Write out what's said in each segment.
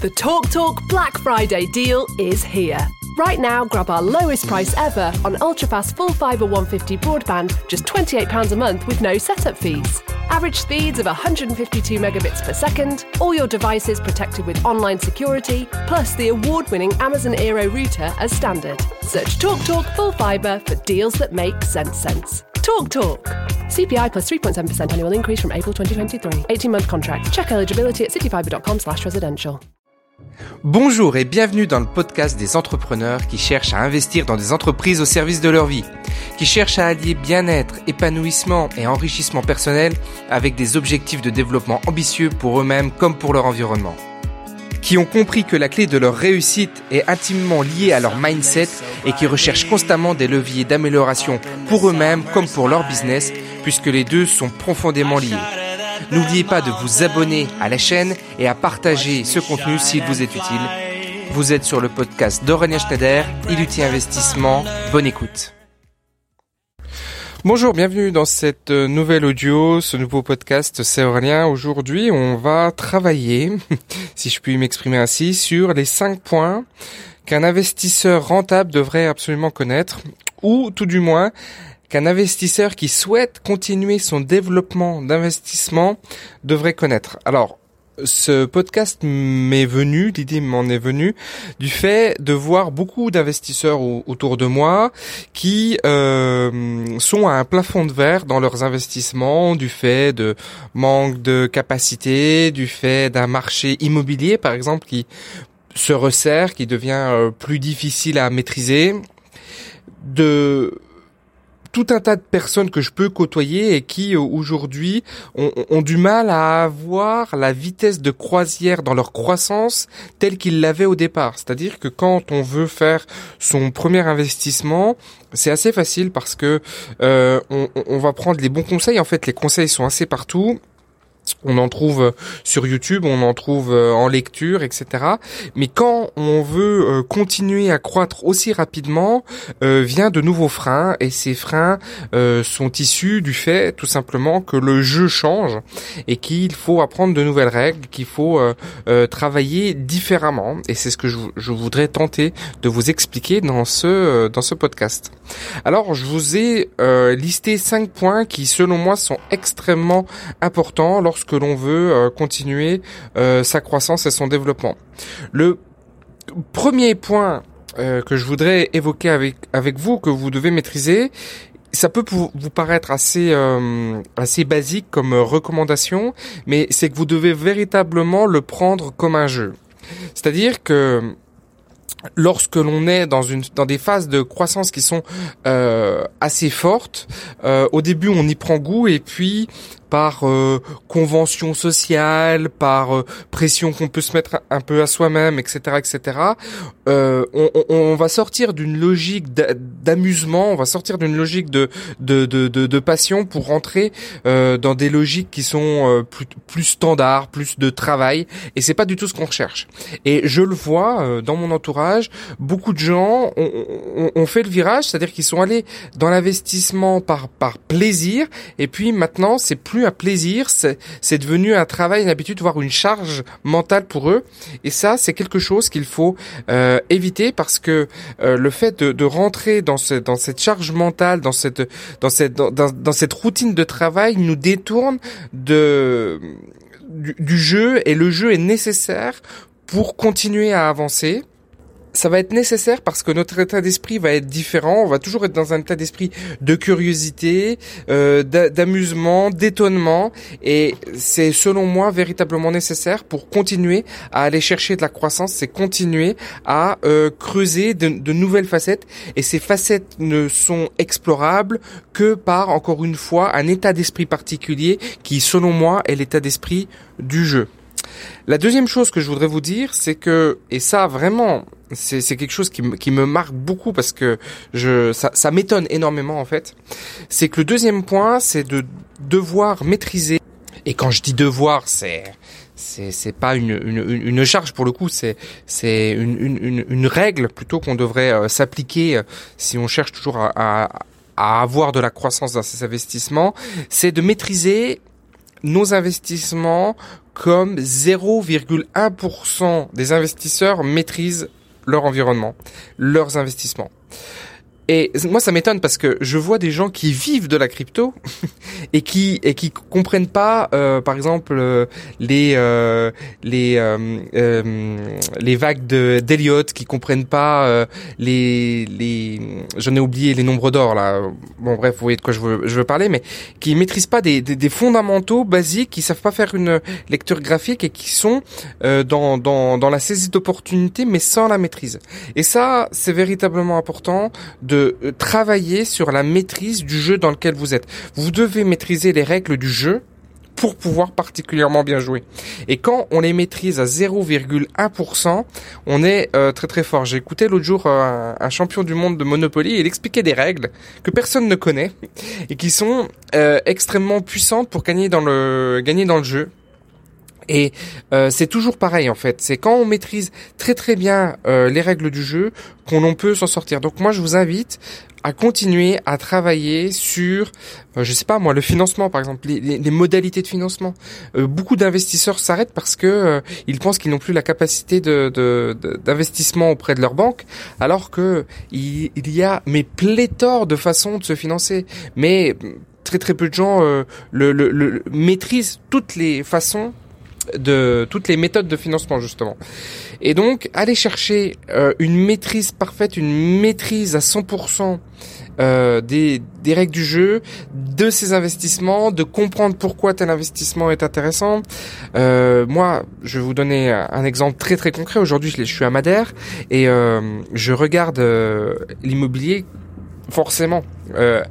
The Talk Talk Black Friday deal is here. Right now, grab our lowest price ever on ultrafast full fibre 150 broadband, just £28 a month with no setup fees. Average speeds of 152 megabits per second, all your devices protected with online security, plus the award winning Amazon Aero router as standard. Search Talk Talk Full Fibre for deals that make sense sense. Talk Talk. CPI plus 3.7% annual increase from April 2023. 18 month contract. Check eligibility at cityfibre.com slash residential. Bonjour et bienvenue dans le podcast des entrepreneurs qui cherchent à investir dans des entreprises au service de leur vie, qui cherchent à allier bien-être, épanouissement et enrichissement personnel avec des objectifs de développement ambitieux pour eux-mêmes comme pour leur environnement, qui ont compris que la clé de leur réussite est intimement liée à leur mindset et qui recherchent constamment des leviers d'amélioration pour eux-mêmes comme pour leur business puisque les deux sont profondément liés. N'oubliez pas de vous abonner à la chaîne et à partager ce contenu s'il vous est utile. Vous êtes sur le podcast d'Aurélien Schneider, Iluti Investissement. Bonne écoute. Bonjour, bienvenue dans cette nouvelle audio, ce nouveau podcast, c'est Aurélien. Aujourd'hui, on va travailler, si je puis m'exprimer ainsi, sur les cinq points qu'un investisseur rentable devrait absolument connaître, ou tout du moins qu'un investisseur qui souhaite continuer son développement d'investissement devrait connaître. Alors, ce podcast m'est venu, l'idée m'en est venue du fait de voir beaucoup d'investisseurs autour de moi qui euh, sont à un plafond de verre dans leurs investissements du fait de manque de capacité, du fait d'un marché immobilier par exemple qui se resserre, qui devient euh, plus difficile à maîtriser, de tout un tas de personnes que je peux côtoyer et qui euh, aujourd'hui ont, du mal à avoir la vitesse de croisière dans leur croissance telle qu'ils l'avaient au départ. C'est-à-dire que quand on veut faire son premier investissement, c'est assez facile parce que euh, on, on va prendre les bons conseils. En fait, les conseils sont assez partout on en trouve euh, sur YouTube, on en trouve euh, en lecture, etc. Mais quand on veut euh, continuer à croître aussi rapidement, vient de nouveaux freins et ces freins sont issus du fait tout simplement que le jeu change et qu'il faut apprendre de nouvelles règles, qu'il faut travailler différemment. Et c'est ce que je, voudrais tenter de vous expliquer dans ce dans ce podcast. Alors, je vous ai listé cinq points qui, selon moi, sont extrêmement importants que l'on veut euh, continuer euh, sa croissance et son développement. Le premier point euh, que je voudrais évoquer avec avec vous que vous devez maîtriser ça peut vous paraître assez assez basique comme recommandation, mais c'est que vous devez véritablement le prendre comme un jeu. C'est-à-dire que lorsque l'on est dans une dans des phases de croissance qui sont assez fortes, au début on y prend goût et puis par euh, convention sociale, par euh, pression qu'on peut se mettre un peu à soi-même, etc., etc. Euh, on, on, va sortir d'une logique d'amusement, on va sortir d'une logique de de, de, de, passion pour rentrer euh, dans des logiques qui sont plus, plus standards, plus de travail, et c'est pas du tout ce qu'on recherche. Et je le vois dans mon entourage, beaucoup de gens ont, ont fait le virage, c'est-à-dire qu'ils sont allés dans l'investissement par par plaisir, et puis maintenant c'est plus un plaisir, c'est devenu un travail, une habitude, voire une charge mentale pour eux. Et ça, c'est quelque chose qu'il faut euh, éviter parce que euh, le fait de, rentrer dans, ce, dans cette charge mentale, dans cette, dans cette, dans, cette routine de travail, nous détourne de du jeu et le jeu est nécessaire pour continuer à avancer ça va être nécessaire parce que notre état d'esprit va être différent. On va toujours être dans un état d'esprit de curiosité, euh, d'amusement, d'étonnement, et c'est selon moi véritablement nécessaire pour continuer à aller chercher de la croissance, c'est continuer à euh, creuser de, de nouvelles facettes. Et ces facettes ne sont explorables que par encore une fois un état d'esprit particulier qui, selon moi, est l'état d'esprit du jeu. La deuxième chose que je voudrais vous dire, c'est que, et ça vraiment, c'est quelque chose qui, qui, me marque beaucoup parce que je, ça, ça m'étonne énormément en fait, c'est que le deuxième point, c'est de devoir maîtriser, et quand je dis devoir, c'est c'est c'est pas une, une, une charge pour le coup c'est c'est une, une, une règle plutôt qu'on devrait euh, s'appliquer euh, si on cherche toujours à, à, à avoir de la croissance dans ses investissements c'est de maîtriser nos investissements comme 0,1% des investisseurs maîtrisent leur environnement, leurs investissements. Et moi, ça m'étonne parce que je vois des gens qui vivent de la crypto et qui et qui comprennent pas, euh, par exemple, euh, les euh, les les vagues de d'Eliott, qui comprennent pas les les j'en ai oublié les nombres d'or là. Bon bref, vous voyez de quoi je veux je veux parler, mais qui maîtrisent pas des, des, des fondamentaux basiques, qui savent pas faire une lecture graphique et qui sont dans dans dans la saisie d'opportunités, mais sans la maîtrise. Et ça, c'est véritablement important de euh, travailler sur la maîtrise du jeu dans lequel vous êtes. Vous devez maîtriser les règles du jeu pour pouvoir particulièrement bien jouer. Et quand on les maîtrise à 0,1%, on est euh, très très fort. J'ai écouté l'autre jour euh, un, champion du monde de Monopoly il expliquait des règles que personne ne connaît et qui sont extrêmement puissantes pour gagner dans le gagner dans le jeu. Et euh, c'est toujours pareil en fait. C'est quand on maîtrise très très bien euh, les règles du jeu qu'on peut s'en sortir. Donc moi je vous invite à continuer à travailler sur, euh, je sais pas moi, le financement par exemple, les, les, modalités de financement. beaucoup d'investisseurs s'arrêtent parce que ils pensent qu'ils n'ont plus la capacité de d'investissement auprès de leur banque, alors que il, il, y a mais pléthore de façons de se financer. Mais très très peu de gens le, le, le maîtrisent toutes les façons de toutes les méthodes de financement justement. Et donc aller chercher euh, une maîtrise parfaite, une maîtrise à 100% euh, des, des règles du jeu, de ces investissements, de comprendre pourquoi tel investissement est intéressant. Euh, moi, je vais vous donner un exemple très très concret. Aujourd'hui, je suis à Madère et je regarde l'immobilier forcément. Euh,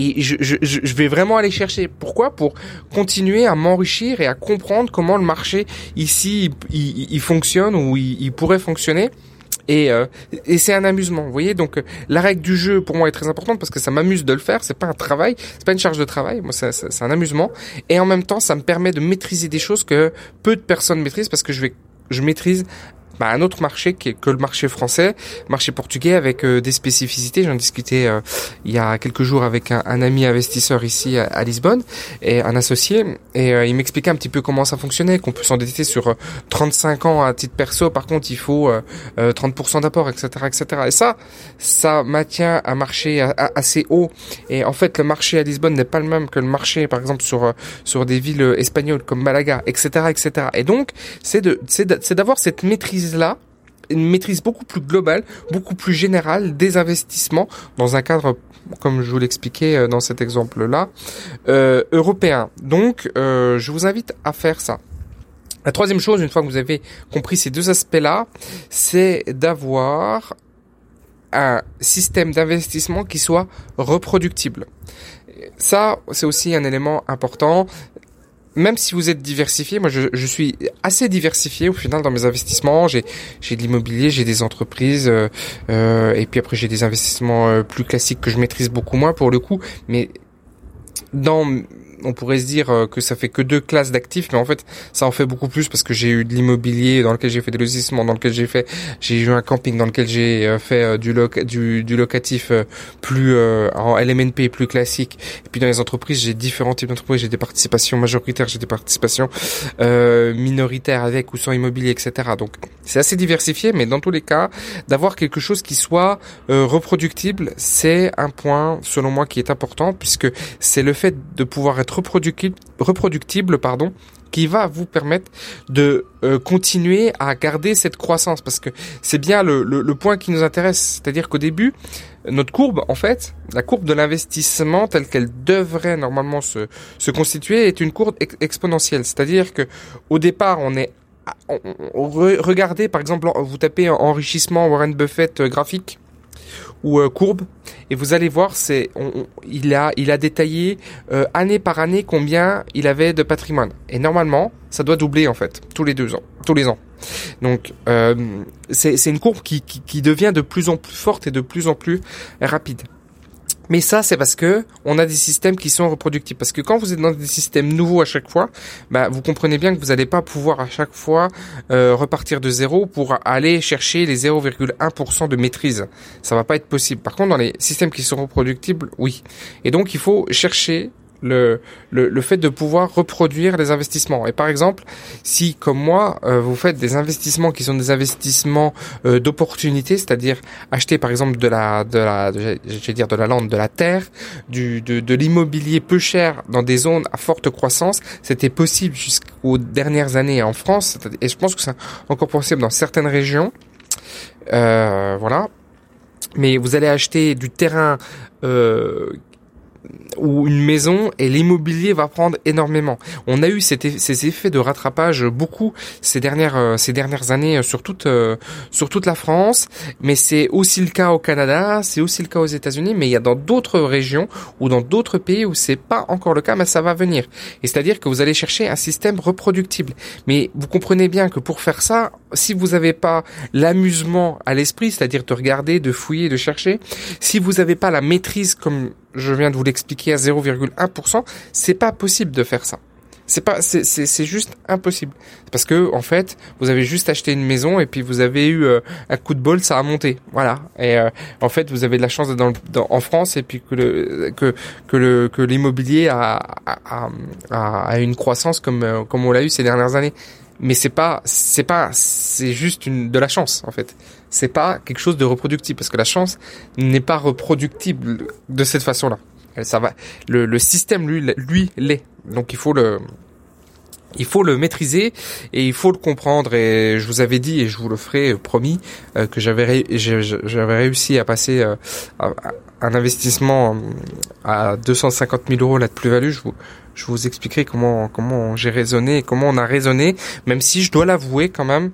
et je, je, je, vais vraiment aller chercher. Pourquoi? Pour continuer à m'enrichir et à comprendre comment le marché ici il, il, fonctionne ou il, il, pourrait fonctionner. Et, euh, et c'est un amusement, vous voyez? Donc la règle du jeu pour moi est très importante parce que ça m'amuse de le faire. C'est pas un travail, c'est pas une charge de travail. Moi, c'est un amusement. Et en même temps, ça me permet de maîtriser des choses que peu de personnes maîtrisent parce que je vais je maîtrise bah, un autre marché qui est que le marché français, marché portugais avec euh, des spécificités. J'en discutais euh, il y a quelques jours avec un, ami investisseur ici à, Lisbonne et un associé et euh, il m'expliquait un petit peu comment ça fonctionnait, qu'on peut s'endetter sur 35 ans à titre perso. Par contre, il faut 30% d'apport, etc., etc. Et ça, ça maintient un marché assez haut. Et en fait, le marché à Lisbonne n'est pas le même que le marché, par exemple, sur sur des villes espagnoles comme Malaga, etc., etc. Et donc, c'est de c'est d'avoir cette maîtrise là une maîtrise beaucoup plus globale, beaucoup plus générale des investissements dans un cadre, comme je vous l'expliquais euh, dans cet exemple-là, euh, européen. Donc, euh, je vous invite à faire ça. La troisième chose, une fois que vous avez compris ces deux aspects-là, c'est d'avoir un système d'investissement qui soit reproductible. Ça, c'est aussi un élément important même si vous êtes diversifié, moi je, je, suis assez diversifié au final dans mes investissements. J'ai j'ai de l'immobilier, j'ai des entreprises, euh, euh, et puis après j'ai des investissements euh, plus classiques que je maîtrise beaucoup moins pour le coup. Mais dans on pourrait se dire euh, que ça fait que deux classes d'actifs, mais en fait, ça en fait beaucoup plus parce que j'ai eu de l'immobilier dans lequel j'ai fait des lotissements, dans lequel j'ai fait, j'ai eu un camping dans lequel j'ai euh, fait euh, du, du, du, locatif plus en LMNP plus classique. Et puis dans les entreprises, j'ai différents types d'entreprises. J'ai des participations majoritaires, j'ai des participations minoritaires avec ou sans immobilier, etc. Donc c'est assez diversifié, mais dans tous les cas, d'avoir quelque chose qui soit reproductible, c'est un point selon moi qui est important puisque c'est le fait de pouvoir être reproductible, pardon, qui va vous permettre de euh, continuer à garder cette croissance parce que c'est bien le, point qui nous intéresse. C'est-à-dire qu'au début, notre courbe, en fait, la courbe de l'investissement telle qu'elle devrait normalement se, se constituer est une courbe exponentielle. C'est-à-dire que au départ, on est regardez par exemple, vous tapez enrichissement Warren Buffett euh, graphique ou euh, courbe. Et vous allez voir c'est il a il a détaillé euh, année par année combien il avait de patrimoine. Et normalement ça doit doubler en fait tous les deux ans tous les ans. Donc euh, c'est c'est une courbe qui qui devient de plus en plus forte et de plus en plus rapide mais ça, c'est parce que on a des systèmes qui sont reproductibles. Parce que quand vous êtes dans des systèmes nouveaux à chaque fois, bah, vous comprenez bien que vous n'allez pas pouvoir à chaque fois euh, repartir de zéro pour aller chercher les 0,1% de maîtrise. Ça va pas être possible. Par contre, dans les systèmes qui sont reproductibles, oui. Et donc, il faut chercher le, le, le, fait de pouvoir reproduire les investissements. Et par exemple, si comme moi, euh, vous faites des investissements qui sont des investissements euh, d'opportunité, c'est-à-dire acheter par exemple de la, de la, je vais dire de la lande, de la terre, du, de, de l'immobilier peu cher dans des zones à forte croissance, c'était possible jusqu'aux dernières années en France, et je pense que c'est encore possible dans certaines régions. Euh, voilà. Mais vous allez acheter du terrain euh, ou une maison et l'immobilier va prendre énormément. On a eu ces effets de rattrapage beaucoup ces dernières euh, ces dernières années euh, sur toute euh, sur toute la France, mais c'est aussi le cas au Canada, c'est aussi le cas aux États-Unis, mais il y a dans d'autres régions ou dans d'autres pays où c'est pas encore le cas, mais ça va venir. Et c'est-à-dire que vous allez chercher un système reproductible. Mais vous comprenez bien que pour faire ça, si vous n'avez pas l'amusement à l'esprit, c'est-à-dire de regarder, de fouiller, de chercher, si vous n'avez pas la maîtrise comme je viens de vous l'expliquer à 0,1%, c'est pas possible de faire ça. C'est pas, c'est, c'est, juste impossible. Parce que, en fait, vous avez juste acheté une maison et puis vous avez eu euh, un coup de bol, ça a monté. Voilà. Et euh, en fait, vous avez de la chance d'être dans, en France et puis que le, que, que le, que l'immobilier a, a, a, a, une croissance comme, euh, comme on l'a eu ces dernières années. Mais c'est pas, c'est pas, c'est juste une, de la chance, en fait c'est pas quelque chose de reproductible parce que la chance n'est pas reproductible de cette façon-là. Ça va, le, le système lui, lui l'est. Donc il faut le, il faut le maîtriser et il faut le comprendre. Et je vous avais dit et je vous le ferai promis euh, que j'avais j'avais réussi à passer euh, un investissement à 250 000 euros là de plus-value. Je vous je vous expliquerai comment comment j'ai raisonné et comment on a raisonné. Même si je dois l'avouer quand même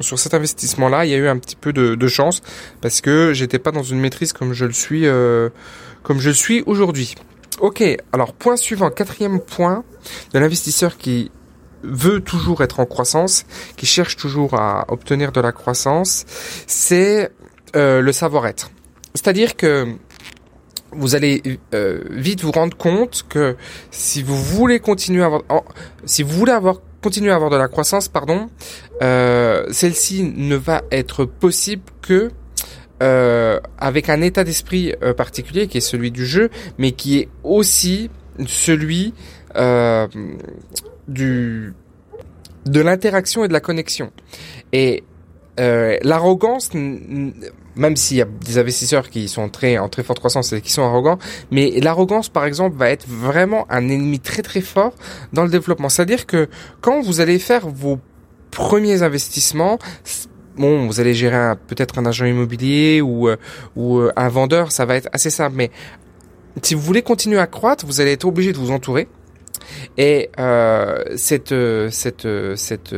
sur cet investissement-là, il y a eu un petit peu de, de chance parce que j'étais pas dans une maîtrise comme je le suis, euh, comme je le suis aujourd'hui. Ok, alors point suivant, quatrième point de l'investisseur qui veut toujours être en croissance, qui cherche toujours à obtenir de la croissance, c'est euh, le savoir-être. C'est-à-dire que vous allez euh, vite vous rendre compte que si vous voulez continuer à avoir, si vous voulez avoir continuer à avoir de la croissance, pardon, euh, celle-ci ne va être possible que euh, avec un état d'esprit euh, particulier qui est celui du jeu, mais qui est aussi celui euh, du de l'interaction et de la connexion. Et euh, l'arrogance, même s'il y a des investisseurs qui sont très en très forte croissance et qui sont arrogants, mais l'arrogance, par exemple, va être vraiment un ennemi très très fort dans le développement. C'est-à-dire que quand vous allez faire vos premiers investissements, bon, vous allez gérer peut-être un agent immobilier ou euh, ou euh, un vendeur, ça va être assez simple. Mais si vous voulez continuer à croître, vous allez être obligé de vous entourer et euh, cette, cette, cette,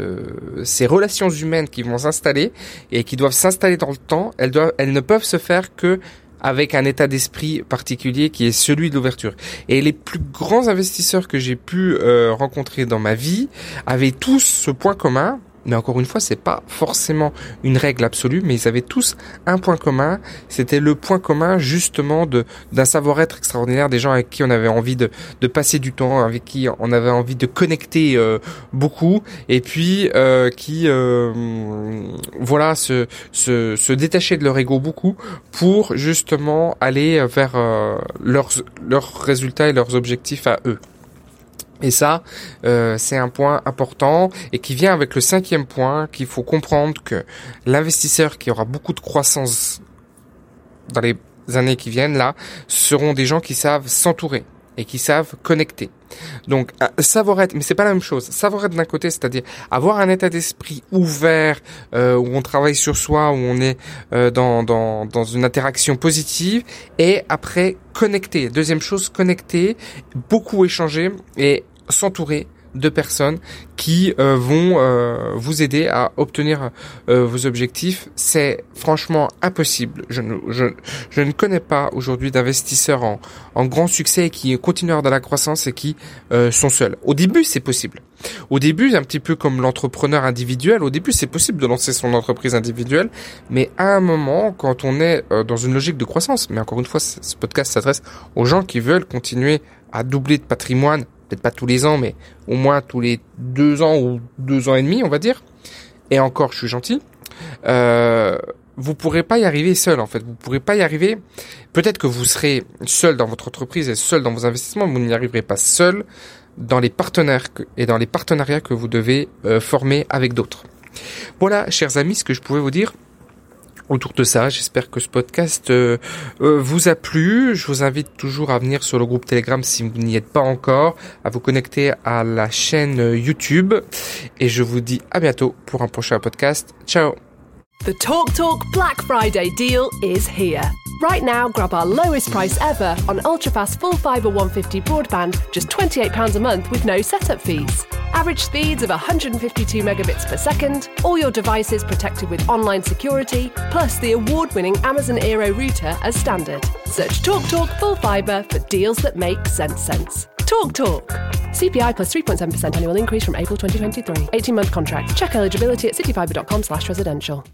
ces relations humaines qui vont s'installer et qui doivent s'installer dans le temps, elles, doivent, elles ne peuvent se faire que avec un état d'esprit particulier qui est celui de l'ouverture. Et les plus grands investisseurs que j'ai pu euh, rencontrer dans ma vie avaient tous ce point commun, mais encore une fois, c'est pas forcément une règle absolue, mais ils avaient tous un point commun. C'était le point commun justement de d'un savoir-être extraordinaire, des gens avec qui on avait envie de, de passer du temps, avec qui on avait envie de connecter euh, beaucoup, et puis euh, qui euh, voilà se, se se détacher de leur ego beaucoup pour justement aller vers leurs leurs résultats et leurs objectifs à eux. Et ça, euh, c'est un point important et qui vient avec le cinquième point qu'il faut comprendre que l'investisseur qui aura beaucoup de croissance dans les années qui viennent là seront des gens qui savent s'entourer et qui savent connecter. Donc savoir être, mais c'est pas la même chose. Savoir être d'un côté, c'est-à-dire avoir un état d'esprit ouvert euh, où on travaille sur soi, où on est euh, dans, dans, dans une interaction positive, et après connecter. Deuxième chose, connecter, beaucoup échanger et s'entourer de personnes qui euh, vont euh, vous aider à obtenir euh, vos objectifs. C'est franchement impossible. Je ne, je, je ne connais pas aujourd'hui d'investisseurs en, en grand succès qui continuent dans la croissance et qui sont seuls. Au début, c'est possible. Au début, un petit peu comme l'entrepreneur individuel, au début, c'est possible de lancer son entreprise individuelle, mais à un moment, quand on est dans une logique de croissance, mais encore une fois, ce podcast s'adresse aux gens qui veulent continuer à doubler de patrimoine peut-être pas tous les ans, mais au moins tous les deux ans ou deux ans et demi, on va dire. Et encore, je suis gentil. Euh, vous pourrez pas y arriver seul en fait. Vous pourrez pas y arriver. Peut-être que vous serez seul dans votre entreprise et seul dans vos investissements, mais vous n'y arriverez pas seul dans les partenaires et dans les partenariats que vous devez euh, former avec d'autres. Voilà, chers amis, ce que je pouvais vous dire autour de ça. J'espère que ce podcast euh, euh, vous a plu. Je vous invite toujours à venir sur le groupe Telegram si vous n'y êtes pas encore, à vous connecter à la chaîne YouTube. Et je vous dis à bientôt pour un prochain podcast. Ciao The TalkTalk Talk Black Friday deal is here. Right now, grab our lowest price ever on ultrafast full fibre 150 broadband, just £28 a month with no setup fees. Average speeds of 152 megabits per second, all your devices protected with online security, plus the award winning Amazon Aero router as standard. Search TalkTalk Talk Full Fibre for deals that make sense sense. Talk Talk. CPI plus 3.7% annual increase from April 2023. 18 month contract. Check eligibility at cityfibre.com slash residential.